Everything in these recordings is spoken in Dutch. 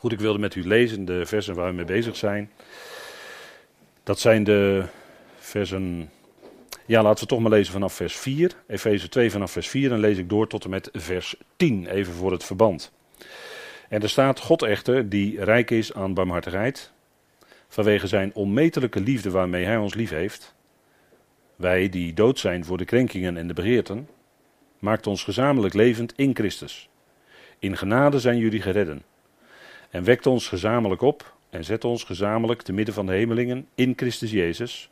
Goed, ik wilde met u lezen de versen waar we mee bezig zijn. Dat zijn de versen. Ja, laten we toch maar lezen vanaf vers 4. Efeze 2 vanaf vers 4. En lees ik door tot en met vers 10, even voor het verband. En er staat: God echter, die rijk is aan barmhartigheid, vanwege zijn onmetelijke liefde waarmee hij ons lief heeft. Wij die dood zijn voor de krenkingen en de begeerten, maakt ons gezamenlijk levend in Christus. In genade zijn jullie geredden en wekt ons gezamenlijk op en zet ons gezamenlijk te midden van de hemelingen in Christus Jezus,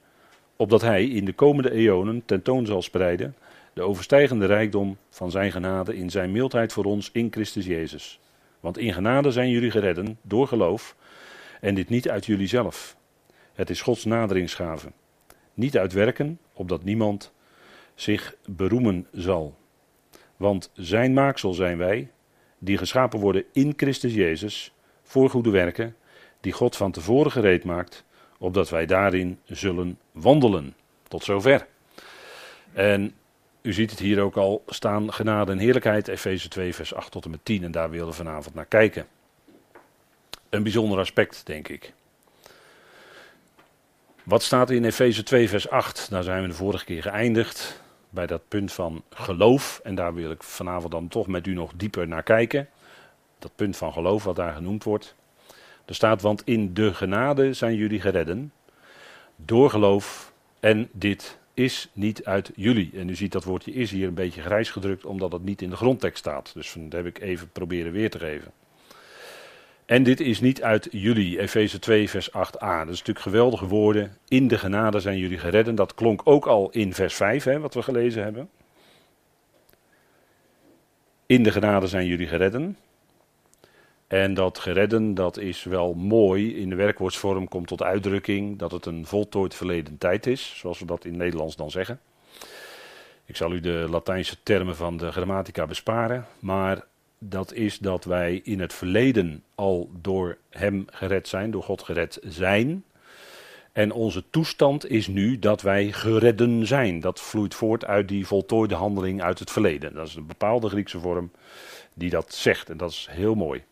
opdat Hij in de komende eonen tentoon zal spreiden de overstijgende rijkdom van Zijn genade in Zijn mildheid voor ons in Christus Jezus. Want in genade zijn jullie geredden door geloof, en dit niet uit jullie zelf. Het is Gods naderingsgave. Niet uit werken, opdat niemand zich beroemen zal. Want Zijn maaksel zijn wij, die geschapen worden in Christus Jezus voor goede werken, die God van tevoren gereed maakt, opdat wij daarin zullen wandelen. Tot zover. En u ziet het hier ook al staan, genade en heerlijkheid, Efeze 2, vers 8 tot en met 10. En daar willen we vanavond naar kijken. Een bijzonder aspect, denk ik. Wat staat er in Efeze 2, vers 8? Daar zijn we de vorige keer geëindigd. Bij dat punt van geloof. En daar wil ik vanavond dan toch met u nog dieper naar kijken dat punt van geloof wat daar genoemd wordt. Er staat, want in de genade zijn jullie geredden, door geloof, en dit is niet uit jullie. En u ziet dat woordje is hier een beetje grijs gedrukt, omdat het niet in de grondtekst staat. Dus dat heb ik even proberen weer te geven. En dit is niet uit jullie, Efeze 2, vers 8a. Dat is natuurlijk geweldige woorden. In de genade zijn jullie geredden. Dat klonk ook al in vers 5, hè, wat we gelezen hebben. In de genade zijn jullie geredden. En dat geredden, dat is wel mooi. In de werkwoordsvorm komt tot uitdrukking dat het een voltooid verleden tijd is, zoals we dat in Nederlands dan zeggen. Ik zal u de Latijnse termen van de grammatica besparen, maar dat is dat wij in het verleden al door Hem gered zijn, door God gered zijn. En onze toestand is nu dat wij geredden zijn. Dat vloeit voort uit die voltooide handeling uit het verleden. Dat is een bepaalde Griekse vorm die dat zegt en dat is heel mooi.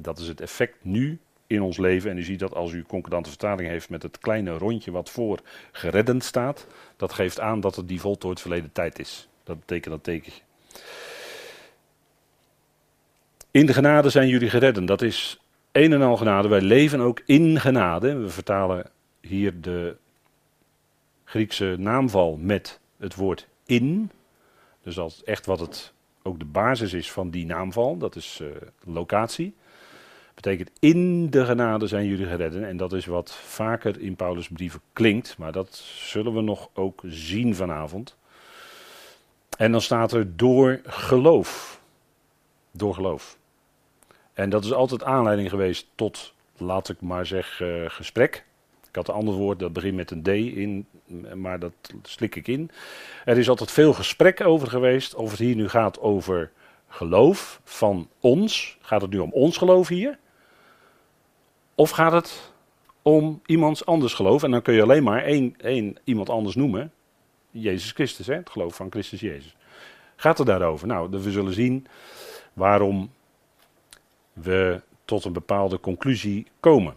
Dat is het effect nu in ons leven. En u ziet dat als u concordante vertaling heeft met het kleine rondje wat voor geredden staat. Dat geeft aan dat het die voltooid verleden tijd is. Dat betekent dat tekentje. In de genade zijn jullie geredden. Dat is een en al genade. Wij leven ook in genade. We vertalen hier de Griekse naamval met het woord in. Dus dat is echt wat het ook de basis is van die naamval. Dat is uh, locatie. Betekent in de genade zijn jullie geredden. En dat is wat vaker in Paulus' brieven klinkt. Maar dat zullen we nog ook zien vanavond. En dan staat er door geloof. Door geloof. En dat is altijd aanleiding geweest tot, laat ik maar zeggen, gesprek. Ik had een ander woord, dat begint met een D in, maar dat slik ik in. Er is altijd veel gesprek over geweest. Of het hier nu gaat over geloof van ons. Gaat het nu om ons geloof hier? Of gaat het om iemands anders geloof? En dan kun je alleen maar één, één iemand anders noemen. Jezus Christus, hè? het geloof van Christus Jezus. Gaat het daarover? Nou, we zullen zien waarom we tot een bepaalde conclusie komen.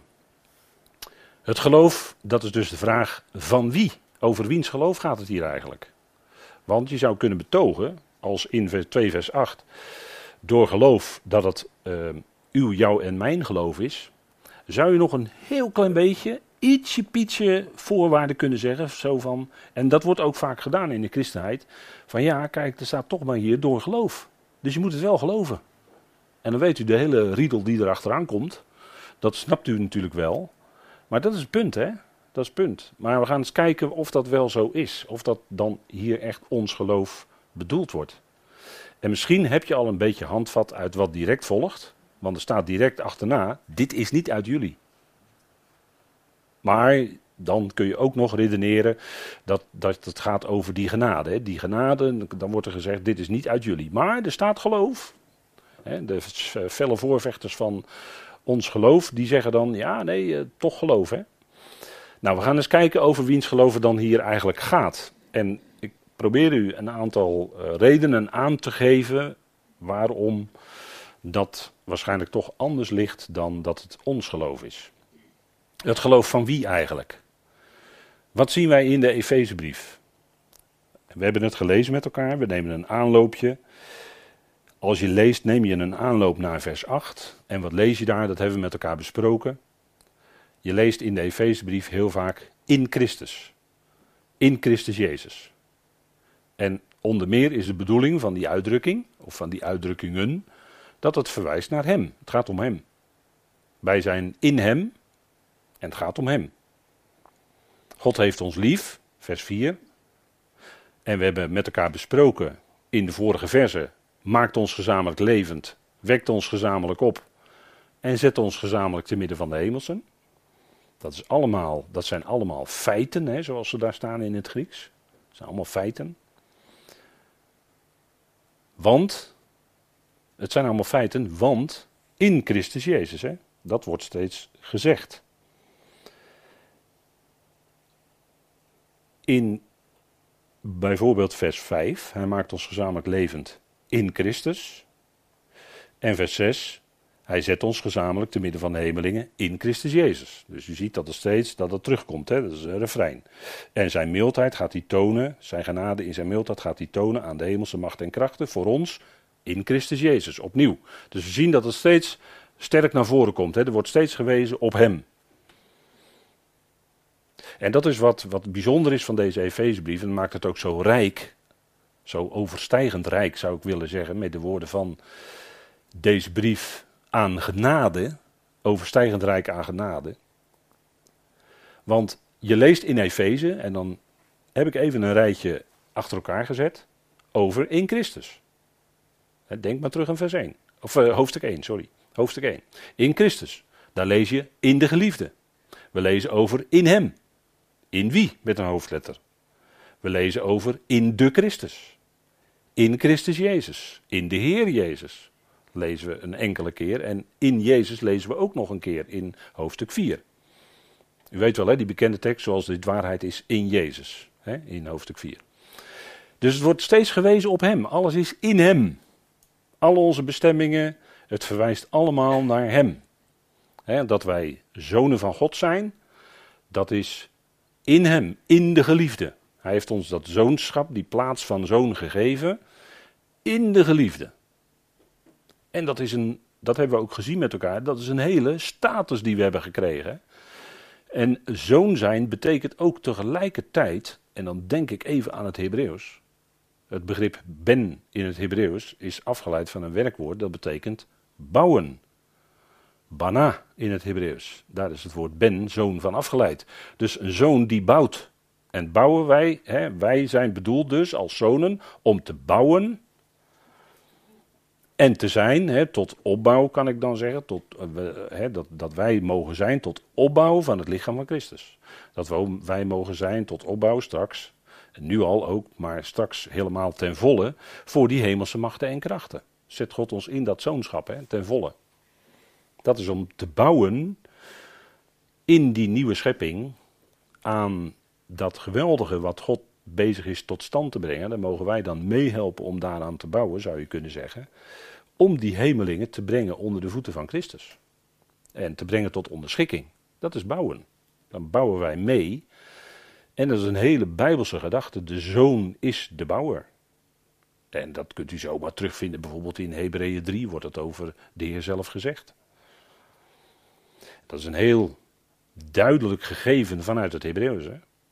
Het geloof, dat is dus de vraag van wie? Over wiens geloof gaat het hier eigenlijk? Want je zou kunnen betogen, als in 2 vers 8, door geloof dat het uh, uw, jouw en mijn geloof is, zou je nog een heel klein beetje, ietsje pietje voorwaarden kunnen zeggen. Zo van, en dat wordt ook vaak gedaan in de christenheid. Van ja, kijk, er staat toch maar hier door geloof. Dus je moet het wel geloven. En dan weet u de hele riedel die erachteraan komt. Dat snapt u natuurlijk wel. Maar dat is het punt, hè? Dat is het punt. Maar we gaan eens kijken of dat wel zo is. Of dat dan hier echt ons geloof bedoeld wordt. En misschien heb je al een beetje handvat uit wat direct volgt. Want er staat direct achterna: dit is niet uit jullie. Maar dan kun je ook nog redeneren dat, dat het gaat over die genade. Hè. Die genade, dan wordt er gezegd: dit is niet uit jullie. Maar er staat geloof. Hè, de felle voorvechters van ons geloof, die zeggen dan: ja, nee, eh, toch geloof. Hè. Nou, we gaan eens kijken over wiens geloof dan hier eigenlijk gaat. En ik probeer u een aantal uh, redenen aan te geven waarom dat waarschijnlijk toch anders ligt dan dat het ons geloof is. Het geloof van wie eigenlijk? Wat zien wij in de Efezebrief? We hebben het gelezen met elkaar, we nemen een aanloopje. Als je leest, neem je een aanloop naar vers 8. En wat lees je daar? Dat hebben we met elkaar besproken. Je leest in de Efezebrief heel vaak in Christus. In Christus Jezus. En onder meer is de bedoeling van die uitdrukking, of van die uitdrukkingen, dat het verwijst naar Hem. Het gaat om Hem. Wij zijn in Hem en het gaat om Hem. God heeft ons lief, vers 4. En we hebben met elkaar besproken in de vorige verse, maakt ons gezamenlijk levend, wekt ons gezamenlijk op en zet ons gezamenlijk te midden van de hemelsen. Dat, is allemaal, dat zijn allemaal feiten, hè, zoals ze daar staan in het Grieks. Dat zijn allemaal feiten. Want, het zijn allemaal feiten, want in Christus Jezus, hè, dat wordt steeds gezegd. In bijvoorbeeld vers 5, hij maakt ons gezamenlijk levend in Christus. En vers 6, hij zet ons gezamenlijk te midden van de hemelingen in Christus Jezus. Dus u ziet dat er steeds dat het terugkomt, hè? dat is een refrein. En zijn mildheid gaat hij tonen, zijn genade in zijn mildheid gaat hij tonen aan de hemelse macht en krachten voor ons in Christus Jezus, opnieuw. Dus we zien dat het steeds sterk naar voren komt. Hè? Er wordt steeds gewezen op hem. En dat is wat, wat bijzonder is van deze Efezebrief en maakt het ook zo rijk, zo overstijgend rijk zou ik willen zeggen, met de woorden van deze brief aan genade, overstijgend rijk aan genade. Want je leest in Efeze, en dan heb ik even een rijtje achter elkaar gezet, over in Christus. Denk maar terug aan vers 1. Of uh, hoofdstuk 1, sorry. Hoofdstuk 1. In Christus. Daar lees je in de geliefde. We lezen over in hem. In wie met een hoofdletter. We lezen over in de Christus. In Christus Jezus. In de Heer Jezus lezen we een enkele keer. En in Jezus lezen we ook nog een keer in hoofdstuk 4. U weet wel, hè, die bekende tekst zoals dit waarheid is in Jezus. Hè, in hoofdstuk 4. Dus het wordt steeds gewezen op Hem. Alles is in Hem. Alle onze bestemmingen, het verwijst allemaal naar Hem. Dat wij zonen van God zijn, dat is in Hem, in de geliefde. Hij heeft ons dat zoonschap, die plaats van zoon gegeven, in de geliefde. En dat, is een, dat hebben we ook gezien met elkaar. Dat is een hele status die we hebben gekregen. En zoon zijn betekent ook tegelijkertijd, en dan denk ik even aan het Hebreeuws. Het begrip ben in het Hebreeuws is afgeleid van een werkwoord dat betekent bouwen. Bana in het Hebreeuws. Daar is het woord ben, zoon van afgeleid. Dus een zoon die bouwt. En bouwen wij, hè, wij zijn bedoeld dus als zonen om te bouwen en te zijn, hè, tot opbouw kan ik dan zeggen, tot, uh, hè, dat, dat wij mogen zijn tot opbouw van het lichaam van Christus. Dat wij mogen zijn tot opbouw straks, nu al ook, maar straks helemaal ten volle, voor die hemelse machten en krachten. Zet God ons in dat zoonschap, hè, ten volle. Dat is om te bouwen in die nieuwe schepping aan dat geweldige wat God bezig is tot stand te brengen. Daar mogen wij dan meehelpen om daaraan te bouwen, zou je kunnen zeggen om die hemelingen te brengen onder de voeten van Christus. En te brengen tot onderschikking. Dat is bouwen. Dan bouwen wij mee. En dat is een hele bijbelse gedachte. De zoon is de bouwer. En dat kunt u zomaar terugvinden. Bijvoorbeeld in Hebreeën 3 wordt het over de Heer zelf gezegd. Dat is een heel duidelijk gegeven vanuit het Hebreeuws.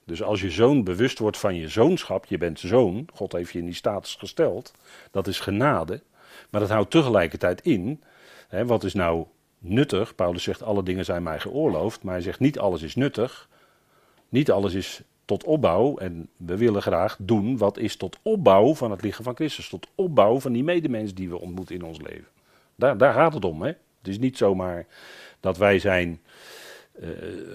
Dus als je zoon bewust wordt van je zoonschap, je bent zoon, God heeft je in die status gesteld, dat is genade. Maar dat houdt tegelijkertijd in, hè, wat is nou nuttig? Paulus zegt alle dingen zijn mij geoorloofd, maar hij zegt niet alles is nuttig. Niet alles is tot opbouw en we willen graag doen wat is tot opbouw van het lichaam van Christus. Tot opbouw van die medemens die we ontmoeten in ons leven. Daar, daar gaat het om. Hè? Het is niet zomaar dat wij zijn uh,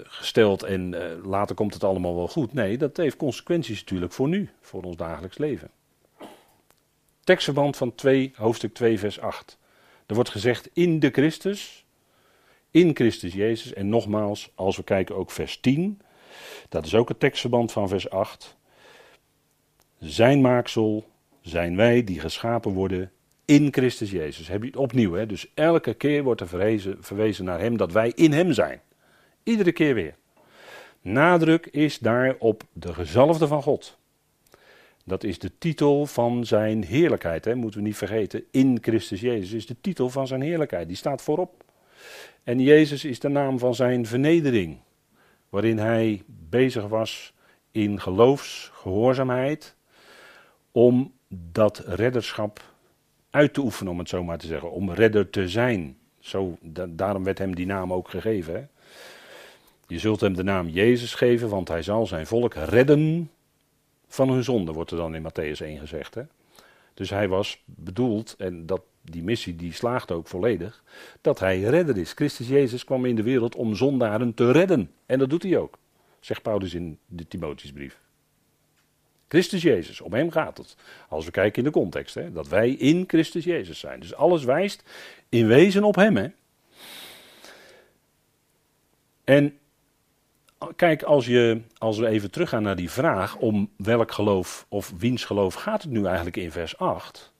gesteld en uh, later komt het allemaal wel goed. Nee, dat heeft consequenties natuurlijk voor nu, voor ons dagelijks leven. Tekstverband van 2, hoofdstuk 2, vers 8. Er wordt gezegd in de Christus, in Christus Jezus. En nogmaals, als we kijken ook vers 10, dat is ook het tekstverband van vers 8. Zijn maaksel zijn wij die geschapen worden in Christus Jezus. Heb je het opnieuw, hè? dus elke keer wordt er verwezen, verwezen naar Hem dat wij in Hem zijn. Iedere keer weer. Nadruk is daar op de gezalfde van God. Dat is de titel van zijn heerlijkheid, hè? moeten we niet vergeten. In Christus Jezus is de titel van zijn heerlijkheid, die staat voorop. En Jezus is de naam van zijn vernedering, waarin hij bezig was in geloofsgehoorzaamheid om dat redderschap uit te oefenen, om het zo maar te zeggen, om redder te zijn. Zo, daarom werd hem die naam ook gegeven. Je zult hem de naam Jezus geven, want hij zal zijn volk redden van hun zonde, wordt er dan in Matthäus 1 gezegd. Hè? Dus hij was bedoeld, en dat, die missie die slaagt ook volledig, dat hij redder is. Christus Jezus kwam in de wereld om zondaren te redden. En dat doet hij ook, zegt Paulus in de Timotheusbrief. Christus Jezus, om hem gaat het. Als we kijken in de context, hè, dat wij in Christus Jezus zijn. Dus alles wijst in wezen op hem. Hè. En kijk, als, je, als we even teruggaan naar die vraag om welk geloof of wiens geloof gaat het nu eigenlijk in vers 8,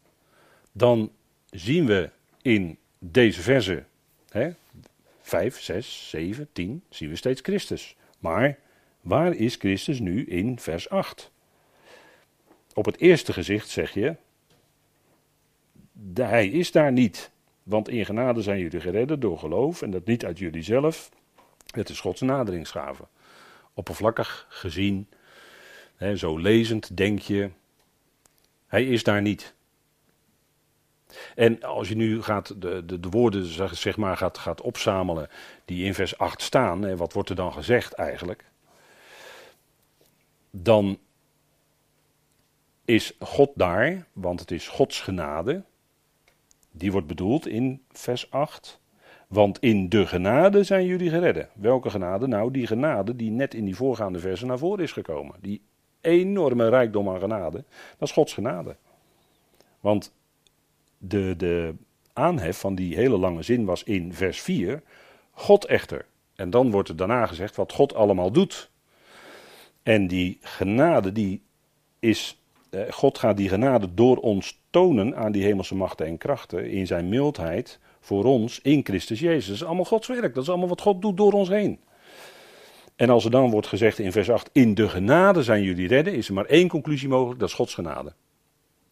dan zien we in deze verse hè, 5, 6, 7, 10, zien we steeds Christus. Maar waar is Christus nu in vers 8? Op het eerste gezicht zeg je, hij is daar niet. Want in genade zijn jullie geredden door geloof en dat niet uit jullie zelf. Het is Gods naderingsgave. Oppervlakkig gezien, hè, zo lezend denk je, hij is daar niet. En als je nu gaat de, de, de woorden zeg maar, gaat, gaat opzamelen die in vers 8 staan, en wat wordt er dan gezegd eigenlijk? Dan is God daar, want het is Gods genade. Die wordt bedoeld in vers 8. Want in de genade zijn jullie geredden. Welke genade? Nou, die genade die net in die voorgaande versen naar voren is gekomen. Die enorme rijkdom aan genade, dat is Gods genade. Want de, de aanhef van die hele lange zin was in vers 4, God echter. En dan wordt er daarna gezegd wat God allemaal doet. En die genade die is eh, God gaat die genade door ons tonen aan die hemelse machten en krachten in zijn mildheid voor ons in Christus Jezus. Dat is allemaal Gods werk. Dat is allemaal wat God doet door ons heen. En als er dan wordt gezegd in vers 8, in de genade zijn jullie redden, is er maar één conclusie mogelijk, dat is Gods genade.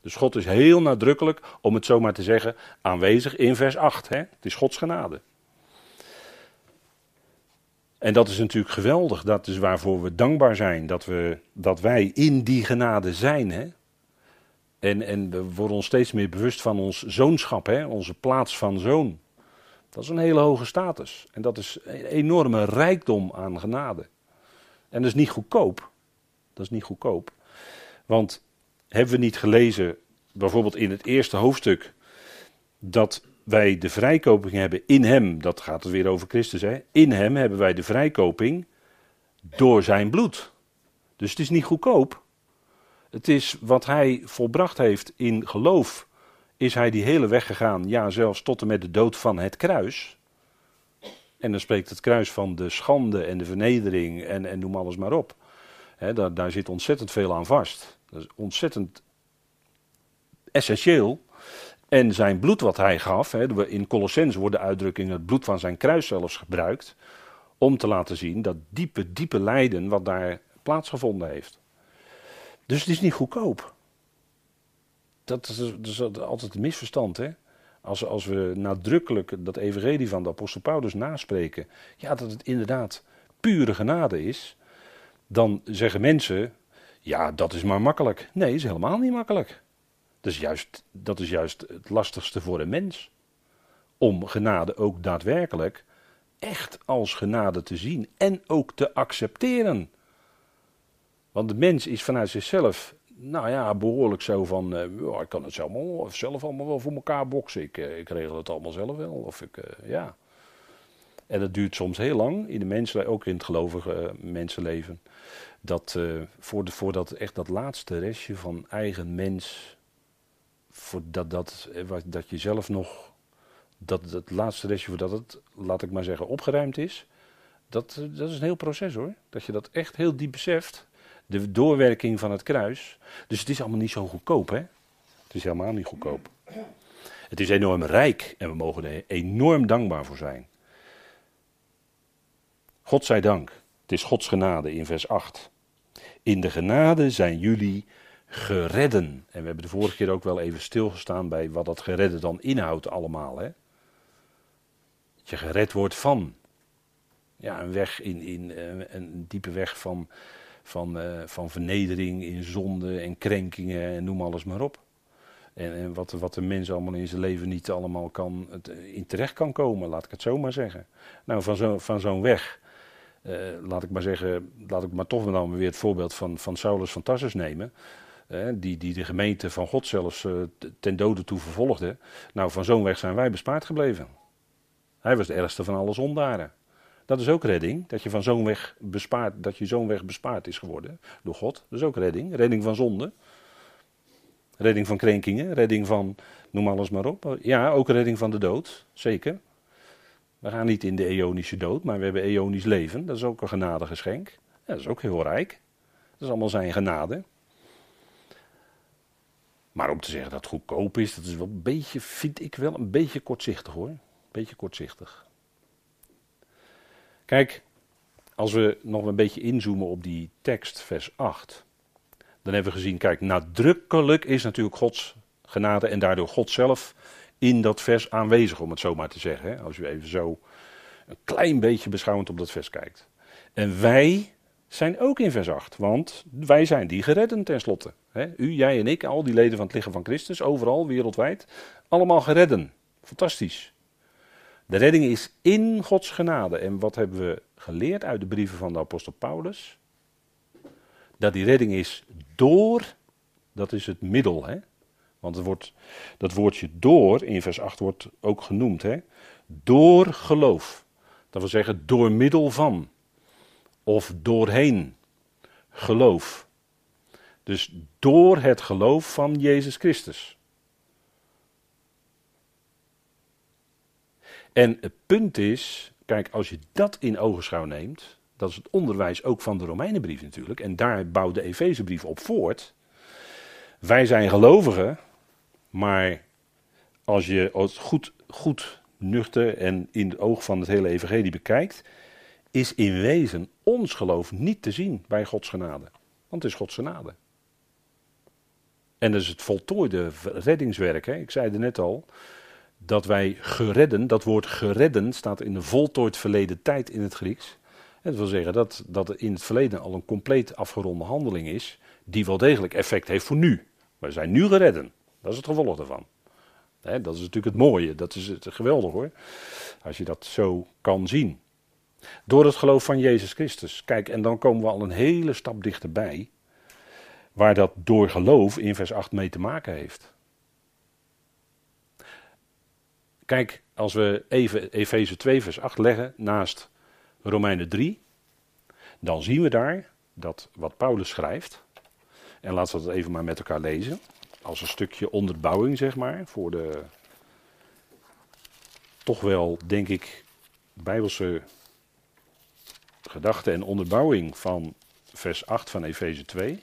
Dus God is heel nadrukkelijk, om het zo maar te zeggen, aanwezig in vers 8. Hè? Het is Gods genade. En dat is natuurlijk geweldig. Dat is waarvoor we dankbaar zijn. Dat, we, dat wij in die genade zijn. Hè? En, en we worden ons steeds meer bewust van ons zoonschap. Hè? Onze plaats van zoon. Dat is een hele hoge status. En dat is een enorme rijkdom aan genade. En dat is niet goedkoop. Dat is niet goedkoop. Want hebben we niet gelezen, bijvoorbeeld in het eerste hoofdstuk, dat wij de vrijkoping hebben in Hem, dat gaat het weer over Christus, hè? in Hem hebben wij de vrijkoping door Zijn bloed. Dus het is niet goedkoop. Het is wat Hij volbracht heeft in geloof, is Hij die hele weg gegaan, ja zelfs tot en met de dood van het kruis. En dan spreekt het kruis van de schande en de vernedering en, en noem alles maar op. daar, daar zit ontzettend veel aan vast. Dat is ontzettend essentieel. En zijn bloed wat hij gaf, hè, in Colossense wordt de uitdrukking het bloed van zijn kruis zelfs gebruikt, om te laten zien dat diepe, diepe lijden wat daar plaatsgevonden heeft. Dus het is niet goedkoop. Dat is, dat is altijd een misverstand, hè? Als, als we nadrukkelijk dat evangelie van de apostel Paulus naspreken, ja, dat het inderdaad pure genade is, dan zeggen mensen, ja, dat is maar makkelijk. Nee, is helemaal niet makkelijk. Dat is, juist, dat is juist het lastigste voor een mens. Om genade ook daadwerkelijk echt als genade te zien en ook te accepteren. Want de mens is vanuit zichzelf, nou ja, behoorlijk zo van, uh, ik kan het zelf, allemaal, zelf allemaal wel voor elkaar boksen. Ik, uh, ik regel het allemaal zelf wel. Of ik, uh, ja. En dat duurt soms heel lang, in de mensen, ook in het gelovige mensenleven. Dat, voordat echt dat laatste restje van eigen mens voordat dat, eh, dat je zelf nog, dat het laatste restje voordat het, laat ik maar zeggen, opgeruimd is, dat, eh, dat is een heel proces hoor. Dat je dat echt heel diep beseft. De doorwerking van het kruis. Dus het is allemaal niet zo goedkoop hè. Het is helemaal niet goedkoop. Het is enorm rijk en we mogen er enorm dankbaar voor zijn. God zij dank. Het is Gods genade in vers 8. In de genade zijn jullie geredden. En we hebben de vorige keer ook wel even stilgestaan bij wat dat geredden dan inhoudt allemaal. Hè? Dat je gered wordt van. Ja, een weg in, in eh, een diepe weg van, van, uh, van vernedering, in zonde en krenkingen en noem alles maar op. En, en wat, wat de mens allemaal in zijn leven niet allemaal kan, het, eh, in terecht kan komen, laat ik het zo maar zeggen. Nou, van zo'n van zo'n weg, laat ik maar zeggen, laat ik maar toch dan weer het voorbeeld van, van Saulus van Tarsus nemen. Uh, die, die de gemeente van God zelfs ten dode toe vervolgde. Nou, van zo'n weg zijn wij bespaard gebleven. Hij was de ergste van alle zondaren. Dat is ook redding, dat je van zo'n weg bespaard, dat je zo'n weg bespaard is geworden door God. Dat is ook redding, redding van zonde. Redding van krenkingen, redding van, noem alles maar op. Ja, ook redding van de dood, zeker. We gaan niet in de eonische dood, maar we hebben eonisch leven. Dat is ook een genadegeschenk. Ja, dat is ook heel rijk. Dat is allemaal zijn genade. Maar om te zeggen dat het goedkoop is, dat is wel een beetje, vind ik wel een beetje kortzichtig hoor. Een beetje kortzichtig. Kijk, als we nog een beetje inzoomen op die tekst, vers 8. Dan hebben we gezien, kijk, nadrukkelijk is natuurlijk Gods genade en daardoor God zelf in dat vers aanwezig, om het zo maar te zeggen. Hè? Als u even zo een klein beetje beschouwend op dat vers kijkt. En wij zijn ook in vers 8, want wij zijn die geredden tenslotte. Hè? U, jij en ik, al die leden van het lichaam van Christus, overal, wereldwijd, allemaal geredden. Fantastisch. De redding is in Gods genade. En wat hebben we geleerd uit de brieven van de apostel Paulus? Dat die redding is door, dat is het middel. Hè? Want het wordt, dat woordje door in vers 8 wordt ook genoemd. Hè? Door geloof. Dat wil zeggen door middel van. Of doorheen geloof. Dus door het geloof van Jezus Christus. En het punt is, kijk, als je dat in ogenschouw neemt, dat is het onderwijs ook van de Romeinenbrief natuurlijk, en daar bouwt de Efezebrief op voort. Wij zijn gelovigen, maar als je het goed, goed nuchter en in het oog van het hele evangelie bekijkt, is in wezen ons geloof niet te zien bij Gods genade. Want het is Gods genade. En dat is het voltooide reddingswerk. Hè? Ik zei het net al dat wij geredden, dat woord geredden staat in de voltooid verleden tijd in het Grieks. Dat wil zeggen dat, dat er in het verleden al een compleet afgeronde handeling is, die wel degelijk effect heeft voor nu. Wij zijn nu geredden. Dat is het gevolg daarvan. dat is natuurlijk het mooie, dat is het geweldig hoor. Als je dat zo kan zien. Door het geloof van Jezus Christus. Kijk, en dan komen we al een hele stap dichterbij. Waar dat door geloof in vers 8 mee te maken heeft. Kijk, als we even Efeze 2 vers 8 leggen naast Romeinen 3, dan zien we daar dat wat Paulus schrijft, en laten we dat even maar met elkaar lezen, als een stukje onderbouwing zeg maar, voor de toch wel, denk ik, bijbelse gedachte en onderbouwing van vers 8 van Efeze 2.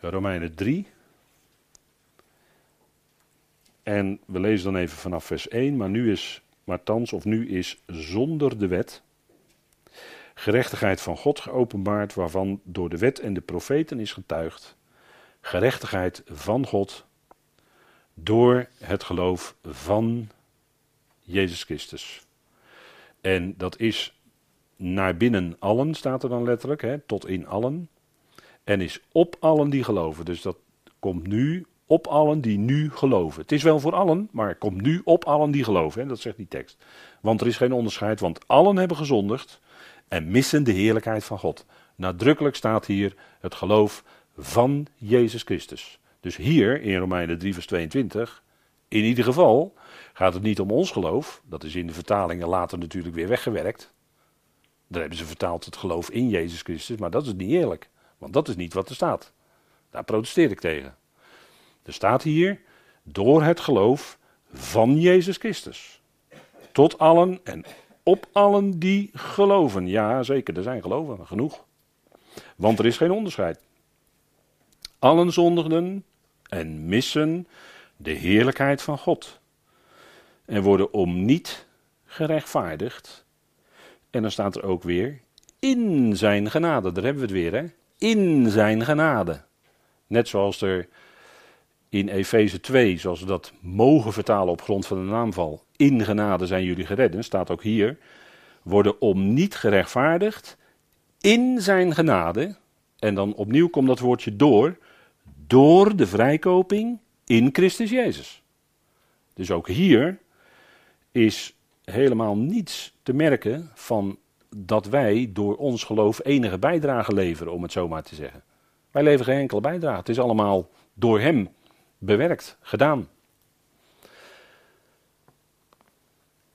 Romeinen 3, en we lezen dan even vanaf vers 1, maar nu is, maar thans of nu is zonder de wet gerechtigheid van God geopenbaard, waarvan door de wet en de profeten is getuigd. Gerechtigheid van God door het geloof van Jezus Christus. En dat is naar binnen allen, staat er dan letterlijk, hè, tot in allen. En is op allen die geloven. Dus dat komt nu op allen die nu geloven. Het is wel voor allen, maar komt nu op allen die geloven. Hè? Dat zegt die tekst. Want er is geen onderscheid, want allen hebben gezondigd en missen de heerlijkheid van God. Nadrukkelijk staat hier het geloof van Jezus Christus. Dus hier in Romeinen 3, vers 22, in ieder geval gaat het niet om ons geloof. Dat is in de vertalingen later natuurlijk weer weggewerkt. Daar hebben ze vertaald het geloof in Jezus Christus, maar dat is niet eerlijk. Want dat is niet wat er staat. Daar protesteer ik tegen. Er staat hier, door het geloof van Jezus Christus. Tot allen en op allen die geloven. Ja, zeker, er zijn geloven, genoeg. Want er is geen onderscheid. Allen zondigden en missen de heerlijkheid van God. En worden om niet gerechtvaardigd. En dan staat er ook weer in zijn genade. Daar hebben we het weer, hè? In zijn genade. Net zoals er in Efeze 2, zoals we dat mogen vertalen op grond van de naamval. In genade zijn jullie geredden, staat ook hier. Worden om niet gerechtvaardigd in zijn genade. En dan opnieuw komt dat woordje door. Door de vrijkoping in Christus Jezus. Dus ook hier is helemaal niets te merken van dat wij door ons geloof enige bijdrage leveren, om het zo maar te zeggen. Wij leveren geen enkele bijdrage. Het is allemaal door Hem bewerkt, gedaan.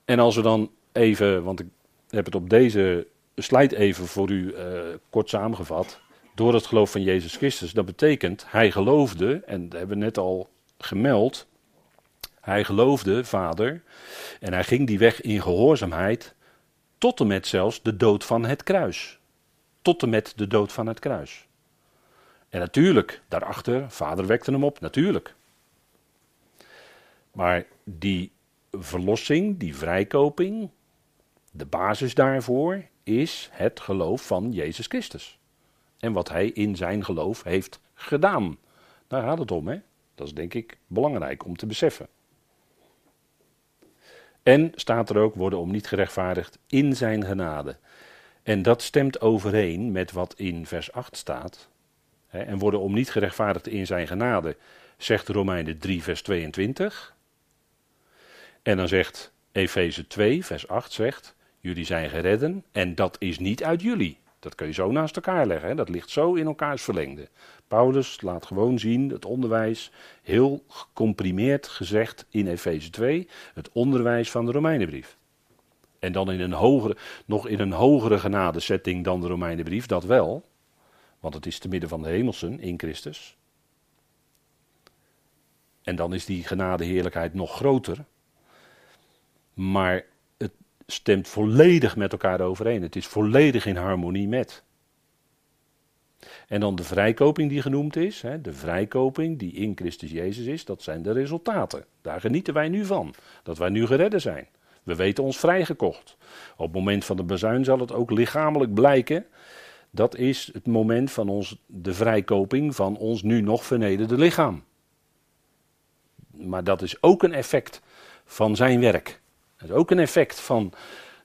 En als we dan even, want ik heb het op deze slide even voor u uh, kort samengevat. Door het geloof van Jezus Christus. Dat betekent, hij geloofde, en dat hebben we net al gemeld. Hij geloofde, vader, en hij ging die weg in gehoorzaamheid tot en met zelfs de dood van het kruis. Tot en met de dood van het kruis. En natuurlijk, daarachter, vader wekte hem op, natuurlijk. Maar die verlossing, die vrijkoping, de basis daarvoor is het geloof van Jezus Christus. En wat hij in zijn geloof heeft gedaan. Daar gaat het om, hè? Dat is denk ik belangrijk om te beseffen. En staat er ook, worden om niet gerechtvaardigd in zijn genade. En dat stemt overeen met wat in vers 8 staat. En worden om niet gerechtvaardigd in zijn genade, zegt Romeinen 3, vers 22. En dan zegt Efeze 2, vers 8 zegt, jullie zijn geredden en dat is niet uit jullie. Dat kun je zo naast elkaar leggen, dat ligt zo in elkaars verlengde. Paulus laat gewoon zien het onderwijs, heel gecomprimeerd gezegd in Efeze 2, het onderwijs van de Romeinenbrief. En dan in een hogere, nog in een hogere genadesetting dan de Romeinenbrief, dat wel. Want het is te midden van de hemelsen in Christus. En dan is die genadeheerlijkheid nog groter. Maar het stemt volledig met elkaar overeen. Het is volledig in harmonie met. En dan de vrijkoping die genoemd is, hè, de vrijkoping die in Christus Jezus is, dat zijn de resultaten. Daar genieten wij nu van, dat wij nu geredden zijn. We weten ons vrijgekocht. Op het moment van de bezuin zal het ook lichamelijk blijken. Dat is het moment van ons, de vrijkoping van ons nu nog vernederde lichaam. Maar dat is ook een effect van zijn werk. Dat is ook een effect van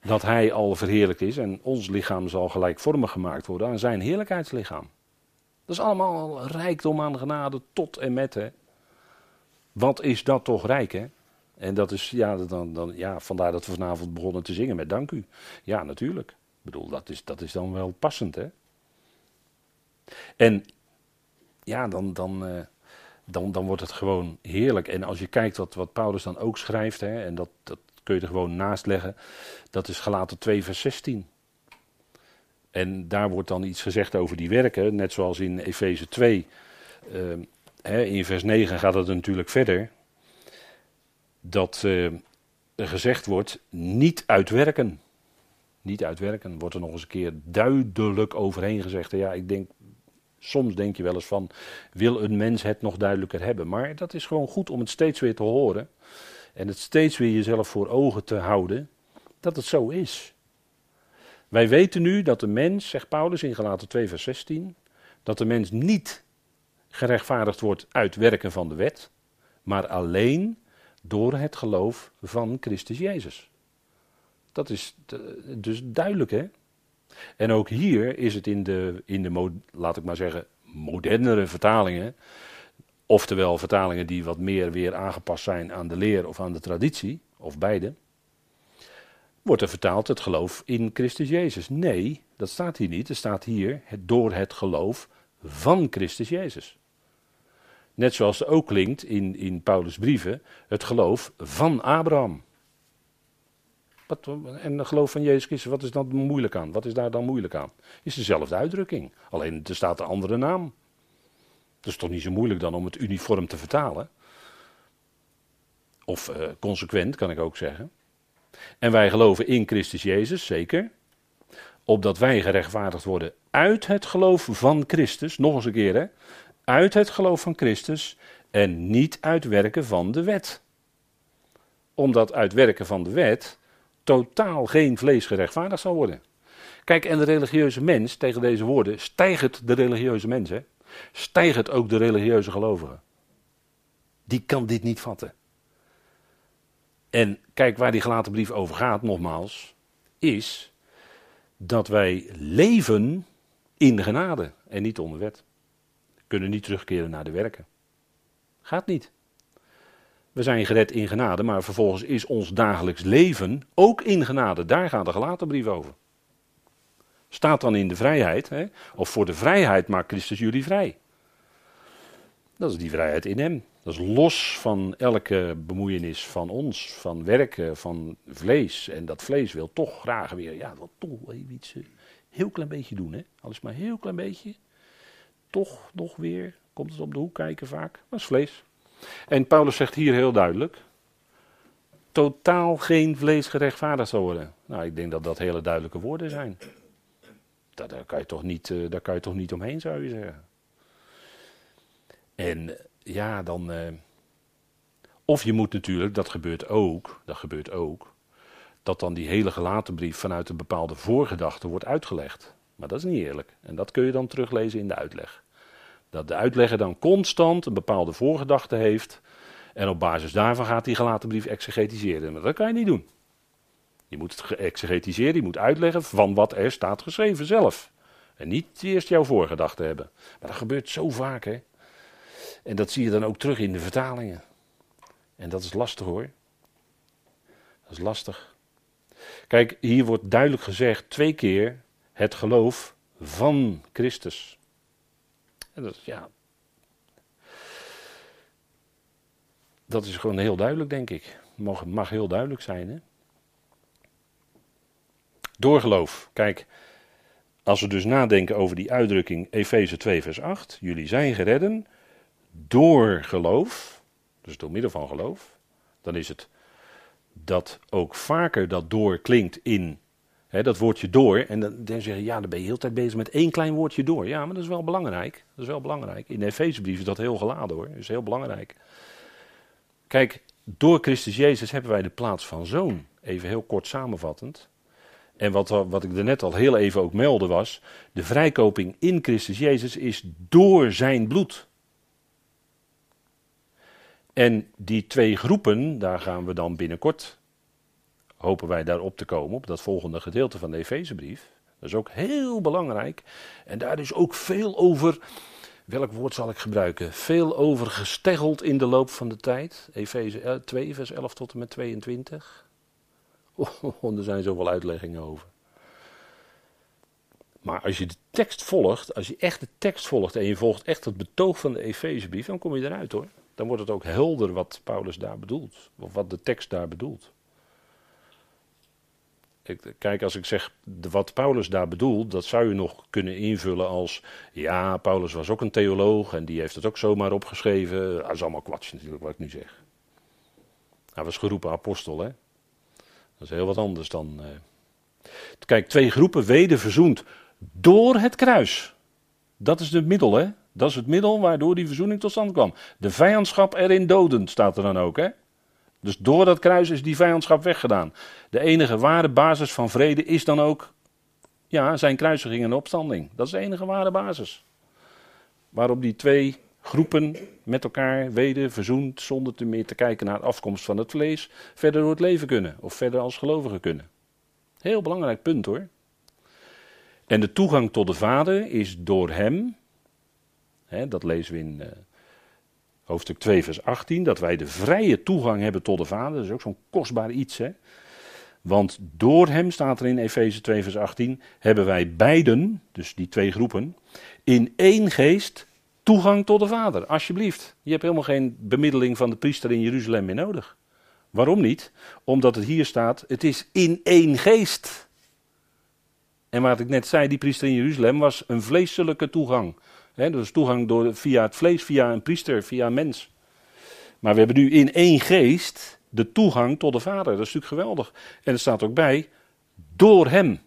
dat hij al verheerlijk is en ons lichaam zal gelijkvormig gemaakt worden aan zijn heerlijkheidslichaam. Dat is allemaal rijkdom aan genade tot en met. Wat is dat toch rijk, hè? En dat is, ja, dan, dan, ja, vandaar dat we vanavond begonnen te zingen met dank u. Ja, natuurlijk. Ik bedoel, dat is, dat is dan wel passend, hè? En ja, dan, dan, uh, dan, dan wordt het gewoon heerlijk. En als je kijkt wat, wat Paulus dan ook schrijft, hè, en dat, dat kun je er gewoon naast leggen, dat is gelaten 2 vers 16. En daar wordt dan iets gezegd over die werken, net zoals in Efeze 2. Uh, hè, in vers 9 gaat het natuurlijk verder. Dat uh, er gezegd wordt, niet uitwerken. Niet uitwerken, wordt er nog eens een keer duidelijk overheen gezegd. Ja, ik denk, soms denk je wel eens van, wil een mens het nog duidelijker hebben? Maar dat is gewoon goed om het steeds weer te horen. En het steeds weer jezelf voor ogen te houden, dat het zo is. Wij weten nu dat de mens, zegt Paulus in Galaten 2 vers 16, dat de mens niet gerechtvaardigd wordt uit werken van de wet, maar alleen door het geloof van Christus Jezus. Dat is dus duidelijk, hè? En ook hier is het in de, in de laat ik maar zeggen, modernere vertalingen, oftewel vertalingen die wat meer weer aangepast zijn aan de leer of aan de traditie, of beide, wordt er vertaald het geloof in Christus Jezus. Nee, dat staat hier niet. Er staat hier het, door het geloof van Christus Jezus. Net zoals het ook klinkt in, in Paulus' brieven, het geloof van Abraham. En het geloof van Jezus Christus, wat is dan moeilijk aan? Wat is daar dan moeilijk aan? Is dezelfde uitdrukking, alleen er staat een andere naam. Dat is toch niet zo moeilijk dan om het uniform te vertalen? Of uh, consequent, kan ik ook zeggen. En wij geloven in Christus Jezus, zeker. Opdat wij gerechtvaardigd worden uit het geloof van Christus. Nog eens een keer, hè. Uit het geloof van Christus. En niet uit werken van de wet. Omdat uit werken van de wet totaal geen vlees gerechtvaardigd zal worden. Kijk, en de religieuze mens, tegen deze woorden, stijgt de religieuze mens, hè? stijgt ook de religieuze gelovige. Die kan dit niet vatten. En kijk, waar die gelaten brief over gaat, nogmaals, is dat wij leven in de genade en niet onder wet. We kunnen niet terugkeren naar de werken. Gaat niet. We zijn gered in genade, maar vervolgens is ons dagelijks leven ook in genade. Daar gaat de gelaten brief over. Staat dan in de vrijheid, hè? of voor de vrijheid maakt Christus jullie vrij. Dat is die vrijheid in hem. Dat is los van elke bemoeienis van ons, van werken, van vlees. En dat vlees wil toch graag weer, ja, wat toch even iets, een heel klein beetje doen, hè. Alles maar heel klein beetje. Toch nog weer, komt het op de hoek kijken vaak. Dat is vlees. En Paulus zegt hier heel duidelijk, totaal geen vlees gerechtvaardigd zal worden. Nou, ik denk dat dat hele duidelijke woorden zijn. Daar, kan, je toch niet, eh, daar kan je toch niet omheen, zou je zeggen. En ja, dan. Eh, of je moet natuurlijk, dat gebeurt ook, dat gebeurt ook, dat dan die hele gelaten brief vanuit een bepaalde voorgedachte wordt uitgelegd. Maar dat is niet eerlijk. En dat kun je dan teruglezen in de uitleg. Dat de uitlegger dan constant een bepaalde voorgedachte heeft. En op basis daarvan gaat die gelaten brief exegetiseren. Maar dat kan je niet doen. Je moet het exegetiseren, je moet uitleggen van wat er staat geschreven zelf. En niet eerst jouw voorgedachte hebben. Maar dat gebeurt zo vaak, hè. En dat zie je dan ook terug in de vertalingen. En dat is lastig hoor. Dat is lastig. Kijk, hier wordt duidelijk gezegd twee keer het geloof van Christus. Dat, ja, dat is gewoon heel duidelijk, denk ik. Mag, mag heel duidelijk zijn. Hè? Doorgeloof. Kijk, als we dus nadenken over die uitdrukking Efeze 2, vers 8. Jullie zijn geredden door geloof, dus door middel van geloof, dan is het dat ook vaker dat door klinkt in dat woordje door. En dan, dan zeg je, ja, dan ben je heel tijd bezig met één klein woordje door. Ja, maar dat is wel belangrijk. Dat is wel belangrijk. In de Efezebrief is dat heel geladen hoor. Dat is heel belangrijk. Kijk, door Christus Jezus hebben wij de plaats van zoon. Even heel kort samenvattend. En wat, wat ik er net al heel even ook meldde was, de vrijkoping in Christus Jezus is door zijn bloed. En die twee groepen, daar gaan we dan binnenkort, hopen wij daarop te komen, op dat volgende gedeelte van de Efezebrief. Dat is ook heel belangrijk. En daar is ook veel over, welk woord zal ik gebruiken? Veel over gesteggeld in de loop van de tijd. Efeze 2, vers 11 tot en met 22. Oh, er zijn zoveel uitleggingen over. Maar als je de tekst volgt, als je echt de tekst volgt en je volgt echt het betoog van de Efezebrief, dan kom je eruit hoor dan wordt het ook helder wat Paulus daar bedoelt. Of wat de tekst daar bedoelt. Kijk, als ik zeg wat Paulus daar bedoelt, dat zou je nog kunnen invullen als. Ja, Paulus was ook een theoloog en die heeft het ook zomaar opgeschreven. Dat is allemaal kwats natuurlijk wat ik nu zeg. Hij was geroepen apostel, hè? Dat is heel wat anders dan. Eh. Kijk, twee groepen weder verzoend door het kruis. Dat is het middel, hè? Dat is het middel waardoor die verzoening tot stand kwam. De vijandschap erin doden, staat er dan ook. Hè? Dus door dat kruis is die vijandschap weggedaan. De enige ware basis van vrede is dan ook ja, zijn kruisiging en opstanding. Dat is de enige ware basis. Waarop die twee groepen met elkaar weder verzoend, zonder te meer te kijken naar de afkomst van het vlees, verder door het leven kunnen. Of verder als gelovigen kunnen. Heel belangrijk punt hoor. En de toegang tot de Vader is door hem, dat lezen we in uh, hoofdstuk 2, vers 18. Dat wij de vrije toegang hebben tot de Vader. Dat is ook zo'n kostbaar iets. Hè? Want door hem, staat er in Efeze 2, vers 18, hebben wij beiden, dus die twee groepen, in één geest toegang tot de Vader. Alsjeblieft. Je hebt helemaal geen bemiddeling van de priester in Jeruzalem meer nodig. Waarom niet? Omdat het hier staat, het is in één geest. En wat ik net zei, die priester in Jeruzalem was een vleeselijke toegang. Dus toegang door, via het vlees, via een priester, via een mens. Maar we hebben nu in één geest de toegang tot de Vader. Dat is natuurlijk geweldig. En er staat ook bij, door hem.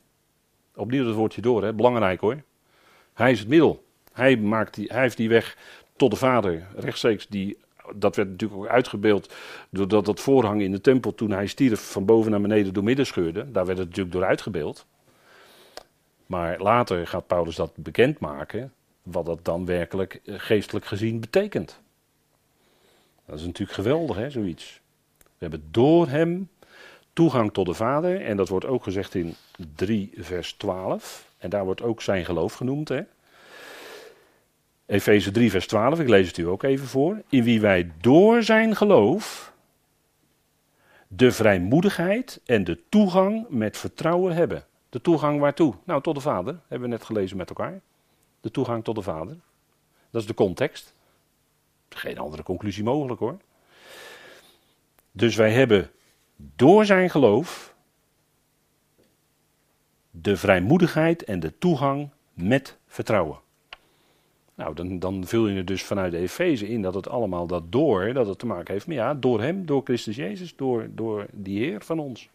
Opnieuw het woordje door, belangrijk hoor. Hij is het middel. Hij, maakt die, hij heeft die weg tot de Vader rechtstreeks die dat werd natuurlijk ook uitgebeeld doordat dat voorhang in de tempel toen hij stierf van boven naar beneden door midden scheurde. Daar werd het natuurlijk door uitgebeeld. Maar later gaat Paulus dat bekendmaken, wat dat dan werkelijk eh, geestelijk gezien betekent. Dat is natuurlijk geweldig, hè, zoiets. We hebben door hem toegang tot de Vader, en dat wordt ook gezegd in 3, vers 12. En daar wordt ook zijn geloof genoemd. Hè. Efeze 3, vers 12, ik lees het u ook even voor. In wie wij door zijn geloof de vrijmoedigheid en de toegang met vertrouwen hebben. De toegang waartoe? Nou, tot de Vader, hebben we net gelezen met elkaar. De toegang tot de Vader. Dat is de context. Geen andere conclusie mogelijk hoor. Dus wij hebben door zijn geloof de vrijmoedigheid en de toegang met vertrouwen. Nou, dan, dan vul je het dus vanuit de Efeze in dat het allemaal dat door, dat het te maken heeft met ja, door hem, door Christus Jezus, door, door die Heer van ons.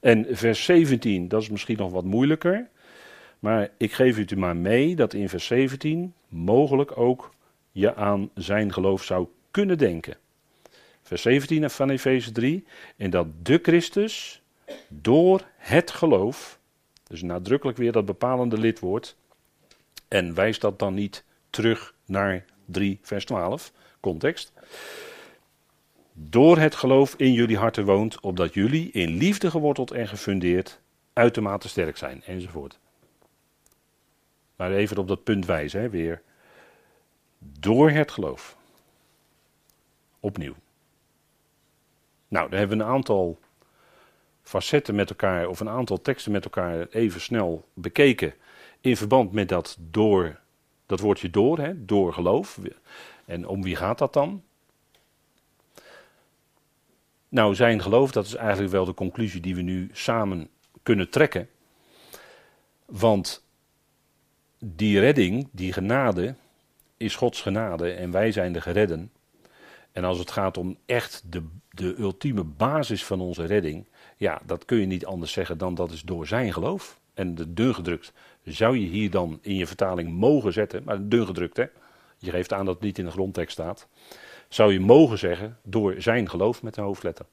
En vers 17, dat is misschien nog wat moeilijker. Maar ik geef het u maar mee dat in vers 17 mogelijk ook je aan zijn geloof zou kunnen denken. Vers 17 van Efeze 3. En dat de Christus door het geloof, dus nadrukkelijk weer dat bepalende lidwoord, en wijst dat dan niet terug naar 3 vers 12, context. Door het geloof in jullie harten woont, opdat jullie in liefde geworteld en gefundeerd uitermate sterk zijn, enzovoort. Maar even op dat punt wijzen, hè, weer. Door het geloof. Opnieuw. Nou, dan hebben we een aantal facetten met elkaar, of een aantal teksten met elkaar even snel bekeken. In verband met dat door, dat woordje door, hè, door geloof. En om wie gaat dat dan? Nou, zijn geloof, dat is eigenlijk wel de conclusie die we nu samen kunnen trekken. Want die redding, die genade, is Gods genade en wij zijn de geredden. En als het gaat om echt de, de ultieme basis van onze redding, ja, dat kun je niet anders zeggen dan dat is door zijn geloof. En de dun gedrukt zou je hier dan in je vertaling mogen zetten, maar dun gedrukt hè, je geeft aan dat het niet in de grondtekst staat, zou je mogen zeggen door zijn geloof met de hoofdletter.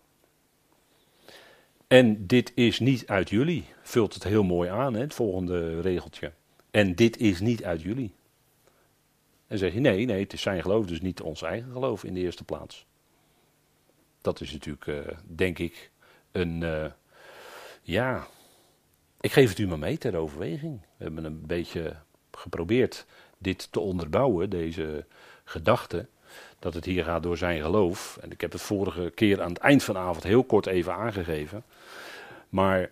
En dit is niet uit jullie, vult het heel mooi aan, hè, het volgende regeltje. En dit is niet uit jullie. En zeg je nee, nee, het is zijn geloof, dus niet ons eigen geloof in de eerste plaats. Dat is natuurlijk, uh, denk ik, een, uh, ja, ik geef het u maar mee ter overweging. We hebben een beetje geprobeerd dit te onderbouwen, deze gedachte, dat het hier gaat door zijn geloof. En ik heb het vorige keer aan het eind van de avond heel kort even aangegeven. Maar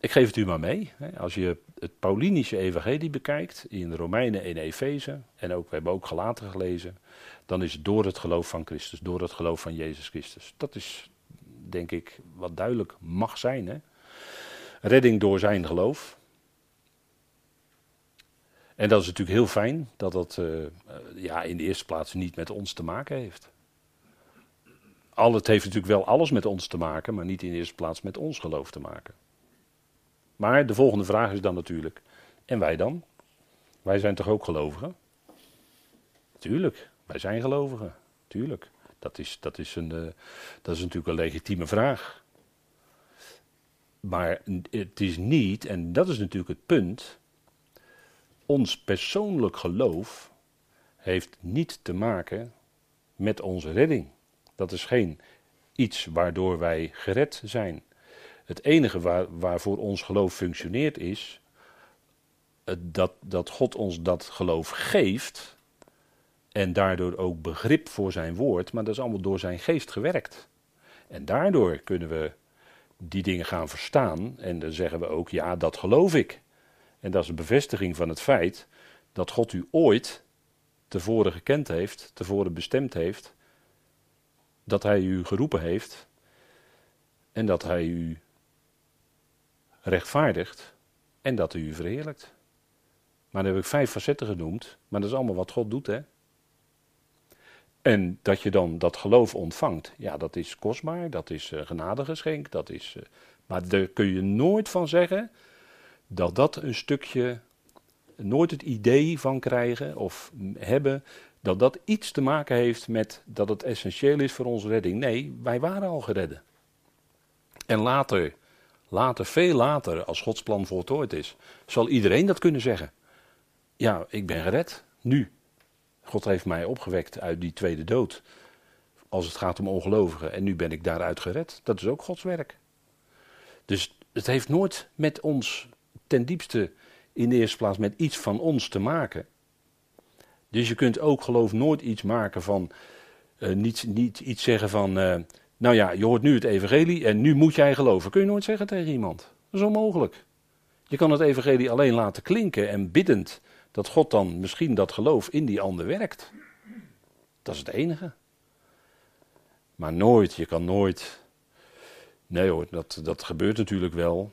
ik geef het u maar mee. Als je het Paulinische evangelie bekijkt, in de Romeinen en Efeze, en ook, we hebben ook gelaten gelezen, dan is het door het geloof van Christus, door het geloof van Jezus Christus. Dat is, denk ik, wat duidelijk mag zijn. Hè? Redding door zijn geloof. En dat is natuurlijk heel fijn dat dat uh, ja, in de eerste plaats niet met ons te maken heeft. Al, het heeft natuurlijk wel alles met ons te maken, maar niet in de eerste plaats met ons geloof te maken. Maar de volgende vraag is dan natuurlijk: en wij dan? Wij zijn toch ook gelovigen? Tuurlijk, wij zijn gelovigen. Tuurlijk. Dat is, dat is, een, uh, dat is natuurlijk een legitieme vraag. Maar het is niet, en dat is natuurlijk het punt. Ons persoonlijk geloof heeft niet te maken met onze redding. Dat is geen iets waardoor wij gered zijn. Het enige waar, waarvoor ons geloof functioneert is dat, dat God ons dat geloof geeft en daardoor ook begrip voor zijn woord, maar dat is allemaal door zijn geest gewerkt. En daardoor kunnen we die dingen gaan verstaan en dan zeggen we ook, ja, dat geloof ik. En dat is een bevestiging van het feit dat God u ooit tevoren gekend heeft, tevoren bestemd heeft, dat hij u geroepen heeft en dat hij u rechtvaardigt en dat hij u verheerlijkt. Maar dan heb ik vijf facetten genoemd, maar dat is allemaal wat God doet, hè. En dat je dan dat geloof ontvangt, ja, dat is kostbaar, dat is uh, genadegeschenk, dat is... Uh, maar daar kun je nooit van zeggen dat dat een stukje, nooit het idee van krijgen of hebben dat dat iets te maken heeft met dat het essentieel is voor onze redding. Nee, wij waren al geredden. En later, later, veel later, als Gods plan voltooid is, zal iedereen dat kunnen zeggen. Ja, ik ben gered, nu. God heeft mij opgewekt uit die tweede dood. Als het gaat om ongelovigen. En nu ben ik daaruit gered. Dat is ook Gods werk. Dus het heeft nooit met ons ten diepste in de eerste plaats met iets van ons te maken. Dus je kunt ook geloof nooit iets maken van, uh, niet, niet iets zeggen van, uh, nou ja, je hoort nu het evangelie en nu moet jij geloven. Kun je nooit zeggen tegen iemand. Dat is onmogelijk. Je kan het evangelie alleen laten klinken en biddend dat God dan misschien dat geloof in die ander werkt. Dat is het enige. Maar nooit, je kan nooit. Nee hoor, dat, dat gebeurt natuurlijk wel.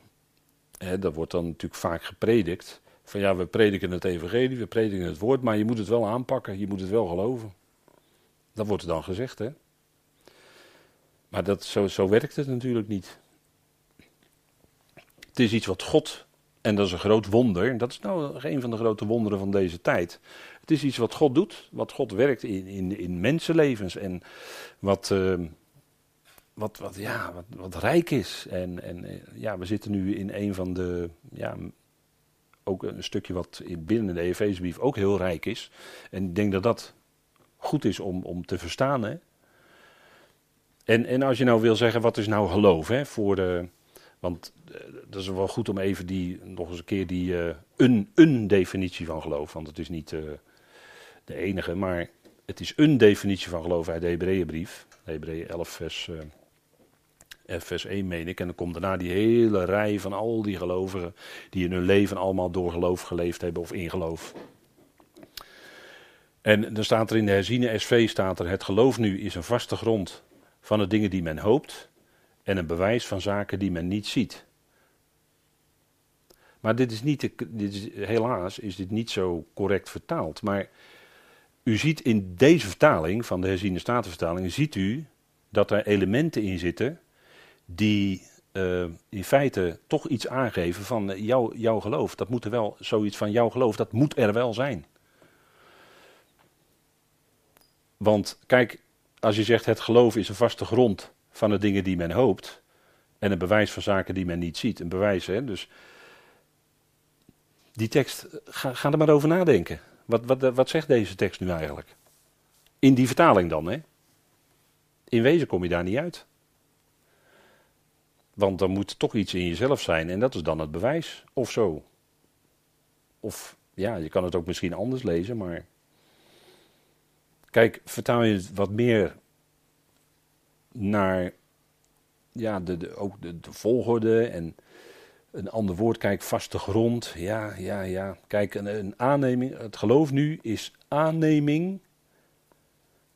Dat wordt dan natuurlijk vaak gepredikt. Van ja, we prediken het evangelie, we prediken het woord, maar je moet het wel aanpakken, je moet het wel geloven. Dat wordt er dan gezegd, hè. Maar dat, zo, zo werkt het natuurlijk niet. Het is iets wat God, en dat is een groot wonder, dat is nou een van de grote wonderen van deze tijd. Het is iets wat God doet, wat God werkt in, in, in mensenlevens en wat, uh, wat, wat, ja, wat, wat rijk is. En, en eh, ja, we zitten nu in een van de ja, ook een stukje wat binnen de Efezebrief ook heel rijk is. En ik denk dat dat goed is om, om te verstaan. Hè? En, en als je nou wil zeggen, wat is nou geloof? Hè, voor de, want uh, dat is wel goed om even die, nog eens een keer die uh, een, een definitie van geloof. Want het is niet uh, de enige, maar het is een definitie van geloof uit de Hebreeënbrief. Hebreeën 11 vers vers 1 meen ik. En dan komt daarna die hele rij van al die gelovigen die in hun leven allemaal door geloof geleefd hebben of in geloof. En dan staat er in de herziene SV staat er, het geloof nu is een vaste grond van de dingen die men hoopt en een bewijs van zaken die men niet ziet. Maar dit is niet, dit is, helaas is dit niet zo correct vertaald. Maar u ziet in deze vertaling van de herziene statenvertaling, ziet u dat er elementen in zitten die uh, in feite toch iets aangeven van jou, jouw geloof. Dat moet er wel, zoiets van jouw geloof, dat moet er wel zijn. Want kijk, als je zegt het geloof is een vaste grond van de dingen die men hoopt. En een bewijs van zaken die men niet ziet. Een bewijs, hè. Dus die tekst, ga, er maar over nadenken. Wat, wat, wat zegt deze tekst nu eigenlijk? In die vertaling dan, hè? In wezen kom je daar niet uit. Want dan moet toch iets in jezelf zijn en dat is dan het bewijs, of zo. Of ja, je kan het ook misschien anders lezen, maar. Kijk, vertaal je het wat meer naar ja, de, de, ook de, de, volgorde en een ander woord, kijk, vaste grond. Ja, ja, ja. Kijk, een, een aanneming, het geloof nu is aanneming,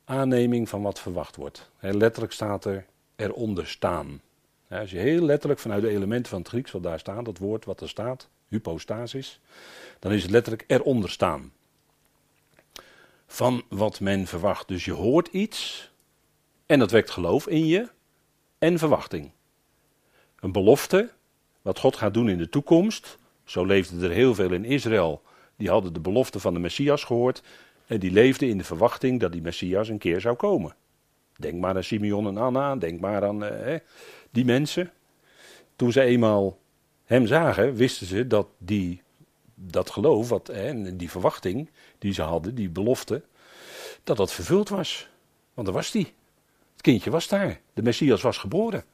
aanneming van wat verwacht wordt. letterlijk staat er eronder staan als je heel letterlijk vanuit de elementen van het Grieks wat daar staat, dat woord wat er staat, hypostasis, dan is het letterlijk eronder staan. Van wat men verwacht. Dus je hoort iets en dat wekt geloof in je en verwachting. Een belofte, wat God gaat doen in de toekomst. Zo leefden er heel veel in Israël. Die hadden de belofte van de Messias gehoord. En die leefden in de verwachting dat die Messias een keer zou komen. Denk maar aan Simeon en Anna, denk maar aan eh, die mensen, toen ze eenmaal hem zagen, wisten ze dat die, dat geloof wat, hè, die verwachting die ze hadden, die belofte, dat dat vervuld was. Want daar was die. Het kindje was daar. De Messias was geboren.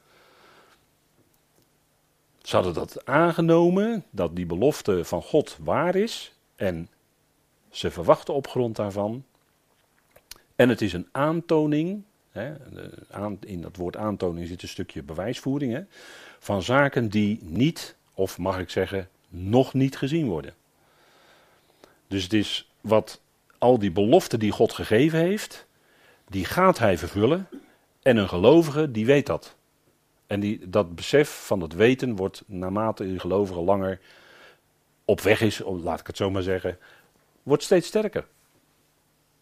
Ze hadden dat aangenomen, dat die belofte van God waar is. En ze verwachten op grond daarvan. En het is een aantoning in dat woord aantoning zit een stukje bewijsvoering van zaken die niet, of mag ik zeggen, nog niet gezien worden. Dus het is wat al die beloften die God gegeven heeft, die gaat hij vervullen. En een gelovige die weet dat. En die, dat besef van het weten wordt naarmate een gelovige langer op weg is, laat ik het zo maar zeggen, wordt steeds sterker.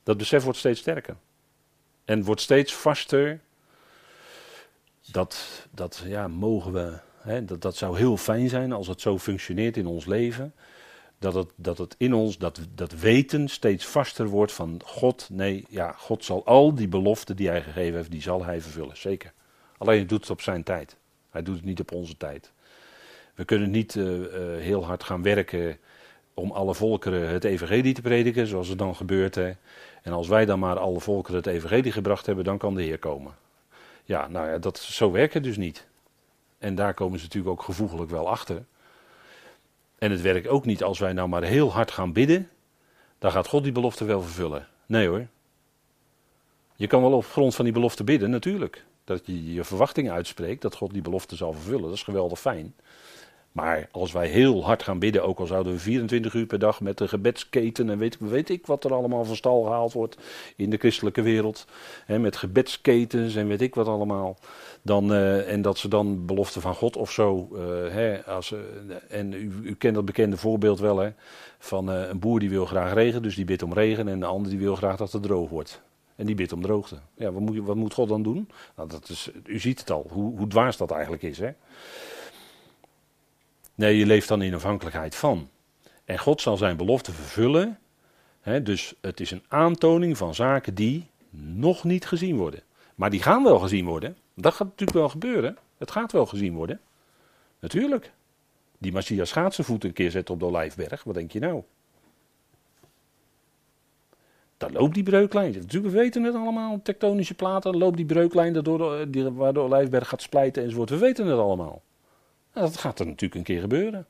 Dat besef wordt steeds sterker. En wordt steeds vaster. Dat, dat ja, mogen we. Hè, dat, dat zou heel fijn zijn als het zo functioneert in ons leven. Dat het, dat het in ons, dat, dat weten steeds vaster wordt van God. Nee, ja, God zal al die beloften die hij gegeven heeft, die zal hij vervullen. Zeker. Alleen hij doet het op zijn tijd. Hij doet het niet op onze tijd. We kunnen niet uh, uh, heel hard gaan werken om alle volkeren het evangelie te prediken, zoals het dan gebeurt. Hè. En als wij dan maar alle volkeren het evangelie gebracht hebben, dan kan de Heer komen. Ja, nou ja, dat, zo werkt het dus niet. En daar komen ze natuurlijk ook gevoeglijk wel achter. En het werkt ook niet als wij nou maar heel hard gaan bidden, dan gaat God die belofte wel vervullen. Nee hoor. Je kan wel op grond van die belofte bidden, natuurlijk. Dat je je verwachting uitspreekt dat God die belofte zal vervullen. Dat is geweldig fijn. Maar als wij heel hard gaan bidden, ook al zouden we 24 uur per dag met de gebedsketen en weet, weet ik wat er allemaal van stal gehaald wordt in de christelijke wereld, hè, met gebedsketens en weet ik wat allemaal, dan, uh, en dat ze dan belofte van God of zo, uh, hè, als, uh, en u, u, kent dat bekende voorbeeld wel, hè, van een boer die wil graag regen, dus die bidt om regen en de ander die wil graag dat het droog wordt. En die bidt om droogte. Ja, wat moet, wat moet God dan doen? Nou, dat is, u ziet het al, hoe, hoe dwaas dat eigenlijk is. Hè? Nee, je leeft dan in afhankelijkheid van. En God zal zijn belofte vervullen. Hè, dus het is een aantoning van zaken die nog niet gezien worden. Maar die gaan wel gezien worden. Dat gaat natuurlijk wel gebeuren. Het gaat wel gezien worden. Natuurlijk. Die Messias gaat zijn voet een keer zetten op de Olijfberg. Wat denk je nou? Dan loopt die breuklijn. Natuurlijk, we weten het allemaal. Tektonische platen. Loopt die breuklijn waardoor de, waar de Olijfberg gaat splijten enzovoort. We weten het allemaal. Dat gaat er natuurlijk een keer gebeuren.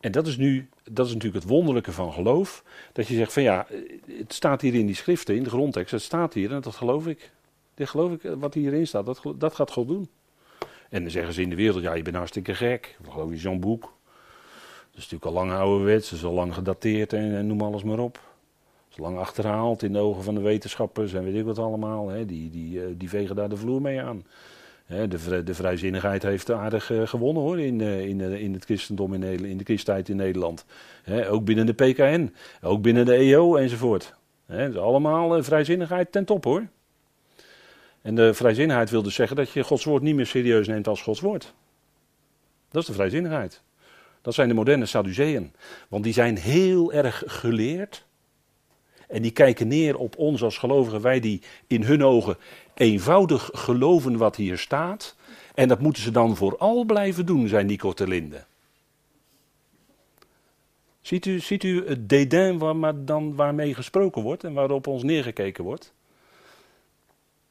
En dat is nu, dat is natuurlijk het wonderlijke van geloof. Dat je zegt van ja, het staat hier in die schriften, in de grondtekst, het staat hier en dat geloof ik. Dit geloof ik, wat hierin staat, dat, dat gaat God doen. En dan zeggen ze in de wereld, ja je bent hartstikke gek. We geloof je zo'n boek. Dat is natuurlijk al lang ouderwets, het is al lang gedateerd en, noem alles maar op. Het is lang achterhaald in de ogen van de wetenschappers en weet ik wat allemaal. Hè. Die, die, eh, die vegen daar de vloer mee aan de, de vrijzinnigheid heeft aardig uh, gewonnen hoor in, uh, in, uh, in het christendom in, Nederland, in de christenheid in Nederland. ook binnen de PKN, ook binnen de EO enzovoort. He, dus allemaal vrijzinnigheid ten top hoor. En de vrijzinnigheid wil dus zeggen dat je Gods woord niet meer serieus neemt als Gods woord. Dat is de vrijzinnigheid. Dat zijn de moderne Sadduceeën. Want die zijn heel erg geleerd. En die kijken neer op ons als gelovigen, wij die in hun ogen eenvoudig geloven wat hier staat. En dat moeten ze dan vooral blijven doen, zei Nico Terlinde. Ziet u, ziet u het dédain waar, dan, waarmee gesproken wordt en waarop ons neergekeken wordt?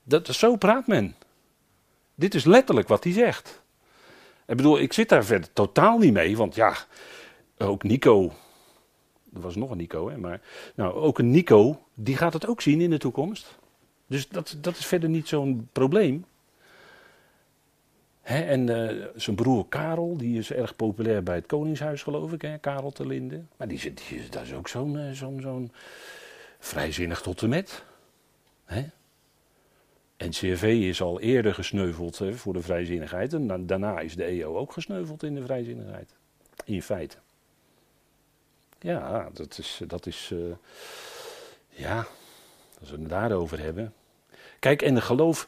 Dat, zo praat men. Dit is letterlijk wat hij zegt. Ik bedoel, ik zit daar verder totaal niet mee, want ja, ook Nico, er was nog een Nico, hè, maar nou, ook een Nico, die gaat het ook zien in de toekomst. Dus dat, dat is verder niet zo'n probleem. en uh, zijn broer Karel, die is erg populair bij het Koningshuis, geloof ik, hè? Karel te Linden. Maar die, dat is ook zo'n uh, zo'n vrijzinnig tot en met. Hè? En CRV is al eerder gesneuveld hè, voor de vrijzinnigheid. En daarna is de EO ook gesneuveld in de vrijzinnigheid. In feite. Ja, dat is. Dat is uh, ja, als we het daarover hebben. Kijk, en de geloof.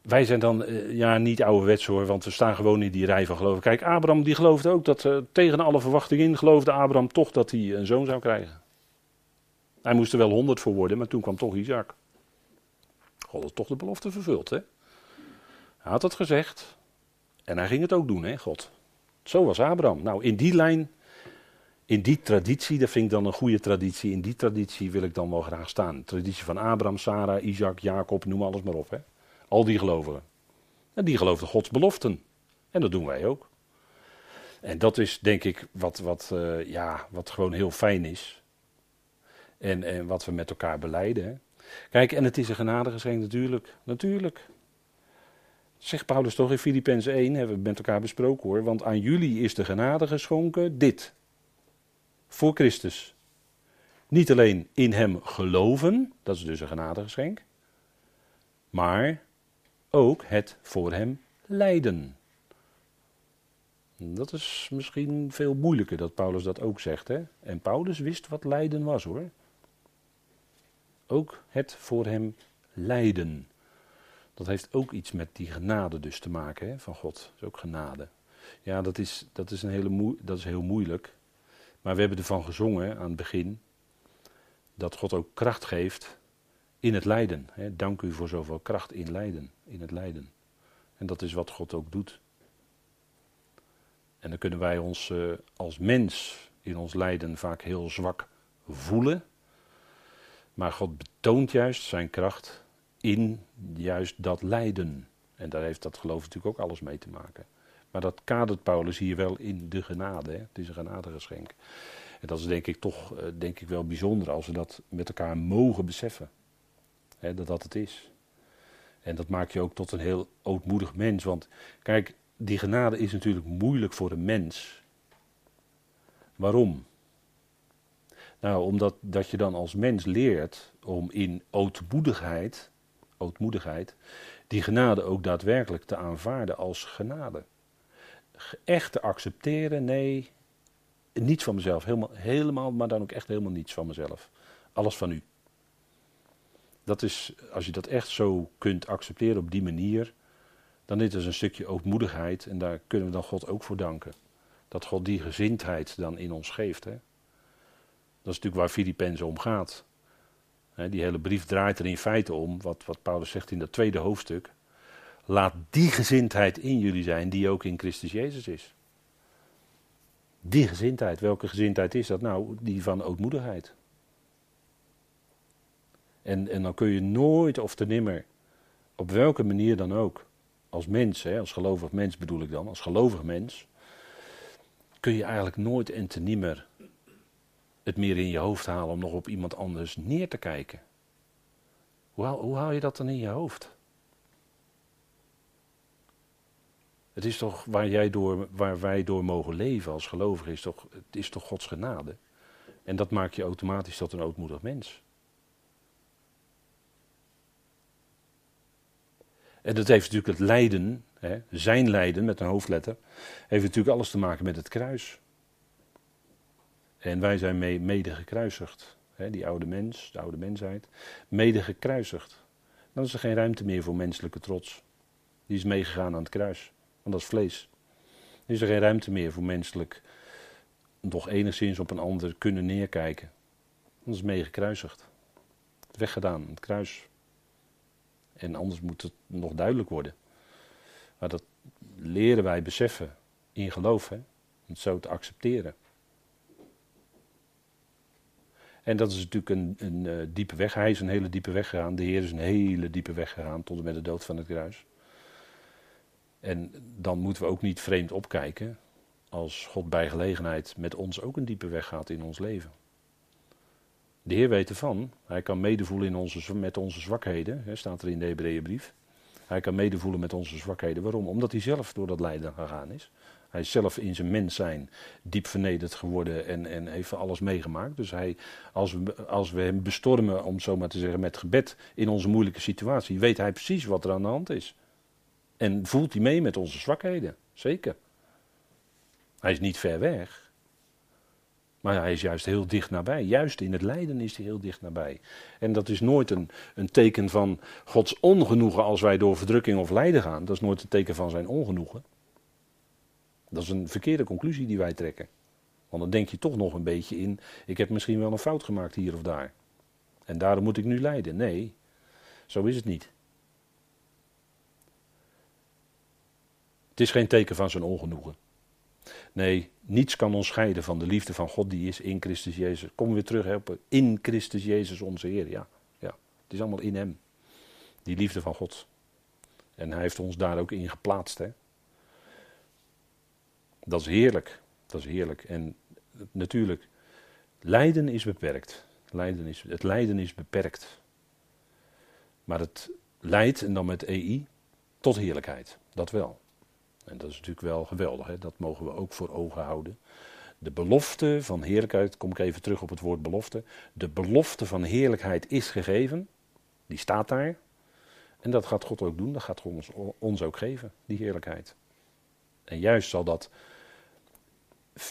Wij zijn dan uh, ja, niet ouderwets hoor, want we staan gewoon in die rij van geloven. Kijk, Abraham die geloofde ook dat tegen alle verwachtingen in, geloofde Abraham toch dat hij een zoon zou krijgen. Hij moest er wel honderd voor worden, maar toen kwam toch Isaac. God had toch de belofte vervuld, hè? Hij had het gezegd. En hij ging het ook doen, hè, God. Zo was Abraham. Nou, in die lijn in die traditie, dat vind ik dan een goede traditie, in die traditie wil ik dan wel graag staan. Traditie van Abraham, Sarah, Isaac, Jacob, noem alles maar op. Hè. Al die gelovigen. En die geloofden Gods beloften. En dat doen wij ook. En dat is denk ik wat, wat, uh, ja, wat gewoon heel fijn is. En, en wat we met elkaar beleiden. Kijk, en het is een genadegeschenk natuurlijk. Natuurlijk. Zegt Paulus toch in Filippenzen 1, hebben we met elkaar besproken hoor. Want aan jullie is de genade geschonken dit voor Christus. Niet alleen in Hem geloven, dat is dus een genadegeschenk, maar ook het voor Hem lijden. Dat is misschien veel moeilijker dat Paulus dat ook zegt. Hè? En Paulus wist wat lijden was hoor. Ook het voor hem lijden. Dat heeft ook iets met die genade dus te maken hè, van God. Dat is ook genade. Ja, dat is, dat is, een hele moe, dat is heel moeilijk. Maar we hebben ervan gezongen aan het begin dat God ook kracht geeft in het lijden. Dank u voor zoveel kracht in lijden, in het lijden. En dat is wat God ook doet. En dan kunnen wij ons uh, als mens in ons lijden vaak heel zwak voelen. Maar God betoont juist zijn kracht in juist dat lijden. En daar heeft dat geloof natuurlijk ook alles mee te maken. Maar dat kadert Paulus hier wel in de genade. Hè? Het is een genadegeschenk. En dat is denk ik toch uh, denk ik wel bijzonder als we dat met elkaar mogen beseffen. Hè, dat dat het is. En dat maakt je ook tot een heel ootmoedig mens. Want kijk, die genade is natuurlijk moeilijk voor een mens. Waarom? Nou, omdat dat je dan als mens leert om in ootmoedigheid, ootmoedigheid die genade ook daadwerkelijk te aanvaarden als genade. Echt te accepteren, nee, niets van mezelf, helemaal, helemaal, maar dan ook echt helemaal niets van mezelf. Alles van u. Dat is, als je dat echt zo kunt accepteren op die manier, dan is het een stukje ootmoedigheid en daar kunnen we dan God ook voor danken. Dat God die gezindheid dan in ons geeft. Hè. Dat is natuurlijk waar Filippenzen om gaat. die hele brief draait er in feite om, wat, wat Paulus zegt in dat tweede hoofdstuk. Laat die gezindheid in jullie zijn die ook in Christus Jezus is. Die gezindheid, welke gezindheid is dat nou? Die van ootmoedigheid. En, en dan kun je nooit of te nimmer, op welke manier dan ook, als mens, hè, als gelovig mens bedoel ik dan, als gelovig mens, kun je eigenlijk nooit en te nimmer het meer in je hoofd halen om nog op iemand anders neer te kijken. Hoe hoe haal je dat dan in je hoofd? Het is toch waar, jij door, waar wij door mogen leven als gelovigen, is toch, het is toch Gods genade. En dat maakt je automatisch tot een ootmoedig mens. En dat heeft natuurlijk het lijden, hè, zijn lijden met een hoofdletter, heeft natuurlijk alles te maken met het kruis. En wij zijn mee, mede gekruisigd. Hè, die oude mens, de oude mensheid, mede gekruisigd. Dan is er geen ruimte meer voor menselijke trots. Die is meegegaan aan het kruis, want dat is vlees. Dan is er geen ruimte meer voor menselijk, nog enigszins op een ander kunnen neerkijken. Dat is mee gekruisigd. Weggedaan, het kruis. En anders moet het nog duidelijk worden. Maar dat leren wij beseffen in geloof, om het zo te accepteren. En dat is natuurlijk een, een uh, diepe weg. Hij is een hele diepe weg gegaan. De Heer is een hele diepe weg gegaan tot en met de dood van het kruis. En dan moeten we ook niet vreemd opkijken als God bij gelegenheid met ons ook een diepe weg gaat in ons leven. De Heer weet ervan. Hij kan medevoelen in onze, met onze zwakheden, hè, staat er in de Hebreeënbrief. Hij kan medevoelen met onze zwakheden. Waarom? Omdat hij zelf door dat lijden gegaan is. Hij is zelf in zijn mens zijn diep vernederd geworden en, en heeft alles meegemaakt. Dus hij, als, we, als we hem bestormen, om zo maar te zeggen, met gebed in onze moeilijke situatie, weet hij precies wat er aan de hand is. En voelt hij mee met onze zwakheden. Zeker. Hij is niet ver weg. Maar hij is juist heel dicht nabij. Juist in het lijden is hij heel dicht nabij. En dat is nooit een, een teken van Gods ongenoegen als wij door verdrukking of lijden gaan. Dat is nooit een teken van zijn ongenoegen. Dat is een verkeerde conclusie die wij trekken. Want dan denk je toch nog een beetje in, ik heb misschien wel een fout gemaakt hier of daar. En daarom moet ik nu lijden. Nee, zo is het niet. Het is geen teken van zijn ongenoegen. Nee, niets kan ons scheiden van de liefde van God die is in Christus Jezus. Kom weer terug helpen. In Christus Jezus onze Heer. Ja, ja, het is allemaal in Hem. Die liefde van God. En Hij heeft ons daar ook in geplaatst. Hè? Dat is heerlijk. Dat is heerlijk. En natuurlijk, lijden is beperkt. Lijden is, het lijden is beperkt. Maar het leidt, en dan met EI, tot heerlijkheid. Dat wel. En dat is natuurlijk wel geweldig, hè? dat mogen we ook voor ogen houden. De belofte van heerlijkheid, kom ik even terug op het woord belofte. De belofte van heerlijkheid is gegeven, die staat daar. En dat gaat God ook doen, dat gaat God ons, ons ook geven, die heerlijkheid. En juist zal dat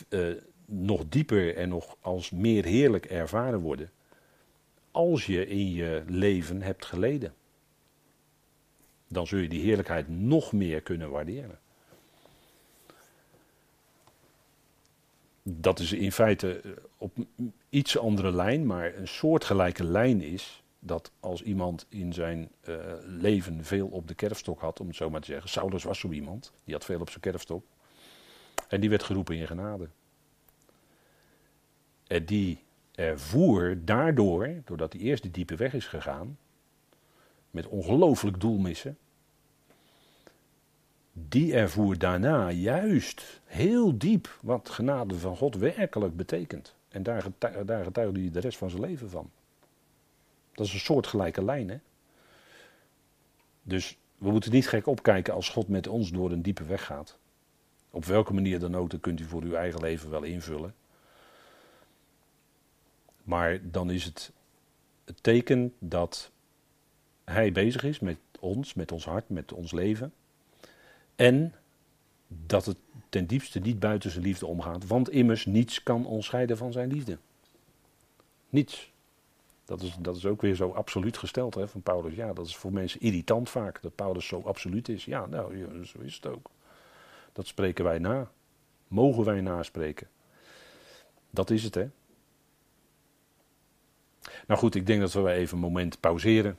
uh, nog dieper en nog als meer heerlijk ervaren worden. Als je in je leven hebt geleden. Dan zul je die heerlijkheid nog meer kunnen waarderen. Dat is in feite eh, op iets andere lijn, maar een soortgelijke lijn is dat als iemand in zijn uh, leven veel op de kerfstok had, om het zo maar te zeggen. Saulus was zo iemand, die had veel op zijn kerfstok. En die werd geroepen in genade. En die ervoer daardoor, doordat hij eerst de diepe weg is gegaan, met ongelooflijk doelmissen, die ervoer daarna juist heel diep wat genade van God werkelijk betekent. En daar, daar getuigde hij de rest van zijn leven van. Dat is een soortgelijke lijn, hè? Dus we moeten niet gek opkijken als God met ons door een diepe weg gaat. Op welke manier dan ook, dat kunt u voor uw eigen leven wel invullen. Maar dan is het het teken dat Hij bezig is met ons, met ons hart, met ons leven. En dat het ten diepste niet buiten zijn liefde omgaat. Want immers niets kan ons scheiden van zijn liefde. Niets. Dat is, dat is ook weer zo absoluut gesteld hè, van Paulus. Ja, dat is voor mensen irritant vaak, dat Paulus zo absoluut is. Ja, nou, zo is het ook. Dat spreken wij na. Mogen wij naspreken. Dat is het, hè. Nou goed, ik denk dat we even een moment pauzeren.